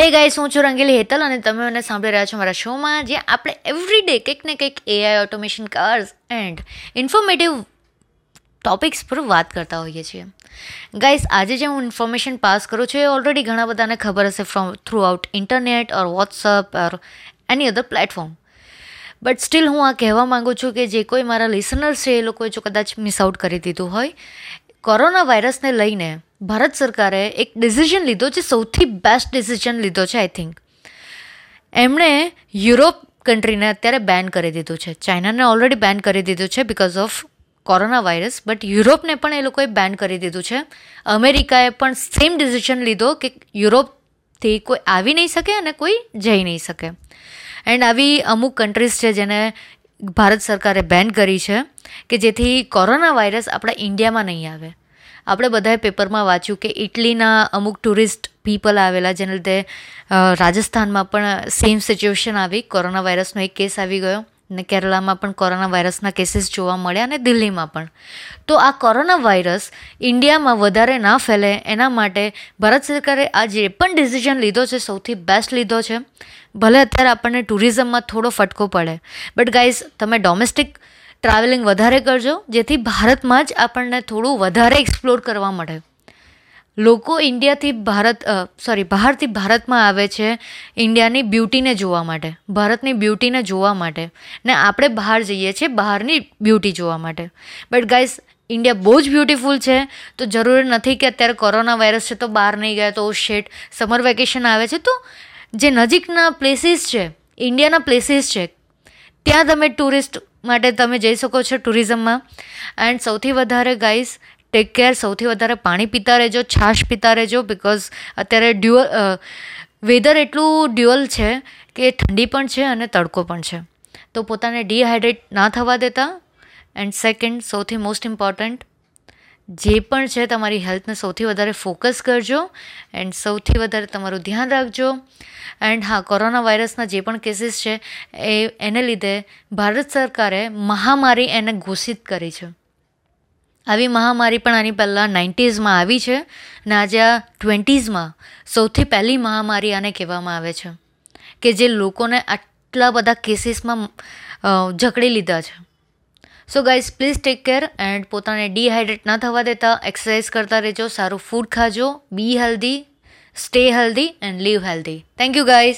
હે ગાઈસ હું છું રંગીલી હેતલ અને તમે મને સાંભળી રહ્યા છો મારા શોમાં જે આપણે એવરી ડે કંઈક ને કંઈક AI automation cars and informative topics પર વાત કરતા હોઈએ છીએ. ગાઈસ આજે જે હું ઇન્ફોર્મેશન પાસ કરું છું, એ ઓલરેડી ઘણા બધાને ખબર હશે from throughout internet or WhatsApp or any other platform but still હું આ કહેવા માગું છું કે જે કોઈ મારા લિસનર્સ છે, એ લોકોએ જો કદાચ મિસ આઉટ કરી દીધું હોય કોરોના વાયરસને લઈને ભારત સરકારે એક ડિસિઝન લીધો જે સૌથી બેસ્ટ ડિસિઝન લીધો છે આઈ થિંક એમણે યુરોપ કન્ટ્રીને અત્યારે બેન કરી દીધું છે. ચાઇનાને ઓલરેડી બેન કરી દીધું છે because of corona virus but યુરોપને પણ એ લોકોએ બેન કરી દીધું છે. અમેરિકાએ પણ સેમ ડિસિઝન લીધો કે યુરોપથી કોઈ આવી નહીં શકે અને કોઈ જઈ નહીં શકે. એન્ડ આવી અમુક કન્ટ્રીઝ છે જેને ભારત સરકારે બેન કરી છે કે જેથી કોરોના વાયરસ આપણા ઇન્ડિયામાં નહીં આવે. આપણે બધાએ પેપરમાં વાંચ્યું કે ઇટલીના અમુક ટુરિસ્ટ પીપલ આવેલા જેને લીધે રાજસ્થાનમાં પણ સેમ સિચ્યુએશન આવી, કોરોના વાયરસનો એક કેસ આવી ગયો. ને કેરળામાં પણ કોરોના વાયરસના કેસીસ જોવા મળ્યા અને દિલ્હીમાં પણ. તો આ કોરોના વાયરસ ઇન્ડિયામાં વધારે ના ફેલે એના માટે ભારત સરકારે આ જે પણ ડિસિઝન લીધો છે, સૌથી બેસ્ટ લીધો છે. ભલે અત્યારે આપણને ટુરિઝમમાં થોડો ફટકો પડે. બટ ગાઈઝ તમે ડોમેસ્ટિક ટ્રાવેલિંગ વધારે કરજો, જેથી ભારતમાં જ આપણને થોડું વધારે એક્સપ્લોર કરવા મળે. લોકો ઇન્ડિયાથી ભારત સોરી બહારથી ભારતમાં આવે છે ઇન્ડિયાની બ્યુટીને જોવા માટે, ભારતની બ્યુટીને જોવા માટે. ને આપણે બહાર જઈએ છીએ બહારની બ્યુટી જોવા માટે. બટ ગાઈઝ ઇન્ડિયા બહુ જ બ્યુટીફુલ છે, તો જરૂરી નથી કે અત્યારે કોરોના વાયરસ છે તો બહાર નહીં ગયા તો શેટ, સમર વેકેશન આવે છે. તો જે નજીકના પ્લેસીસ છે, ઇન્ડિયાના પ્લેસીસ છે, ત્યાં તમે ટુરિસ્ટ માટે તમે જઈ શકો છો ટુરિઝમમાં. એન્ડ સૌથી વધારે ગાઈસ ટેક કેર સૌથી વધારે પાણી પીતા રહેજો, છાશ પીતા રહેજો બિકોઝ અત્યારે ડ્યુઅલ વેધર એટલું ડ્યુઅલ છે કે ઠંડી પણ છે અને તડકો પણ છે. તો પોતાને ડિહાઇડ્રેટ ના થવા દેતા. એન્ડ સેકન્ડ સૌથી મોસ્ટ ઇમ્પોર્ટન્ટ જે પણ છે તમારી હેલ્થને સૌથી વધારે ફોકસ કરજો એન્ડ સૌથી વધારે તમારું ધ્યાન રાખજો. એન્ડ હા, કોરોના વાયરસના જે પણ કેસીસ છે, એ, એને લીધે ભારત સરકારે મહામારી એને ઘોષિત કરી છે. આવી મહામારી પણ આની પહેલાં નાઇન્ટીઝમાં આવી છે અને આજે આ ટ્વેન્ટીઝમાં સૌથી પહેલી મહામારી આને કહેવામાં આવે છે કે જે લોકોને આટલા બધા કેસીસમાં જકડી લીધા છે so guys please take care and પોતાને ડિહાઇડ્રેટ ના થવા દેતા એક્સરસાઇઝ કરતા રહેજો, સારું ફૂડ ખાજો be healthy stay healthy and live healthy thank you guys.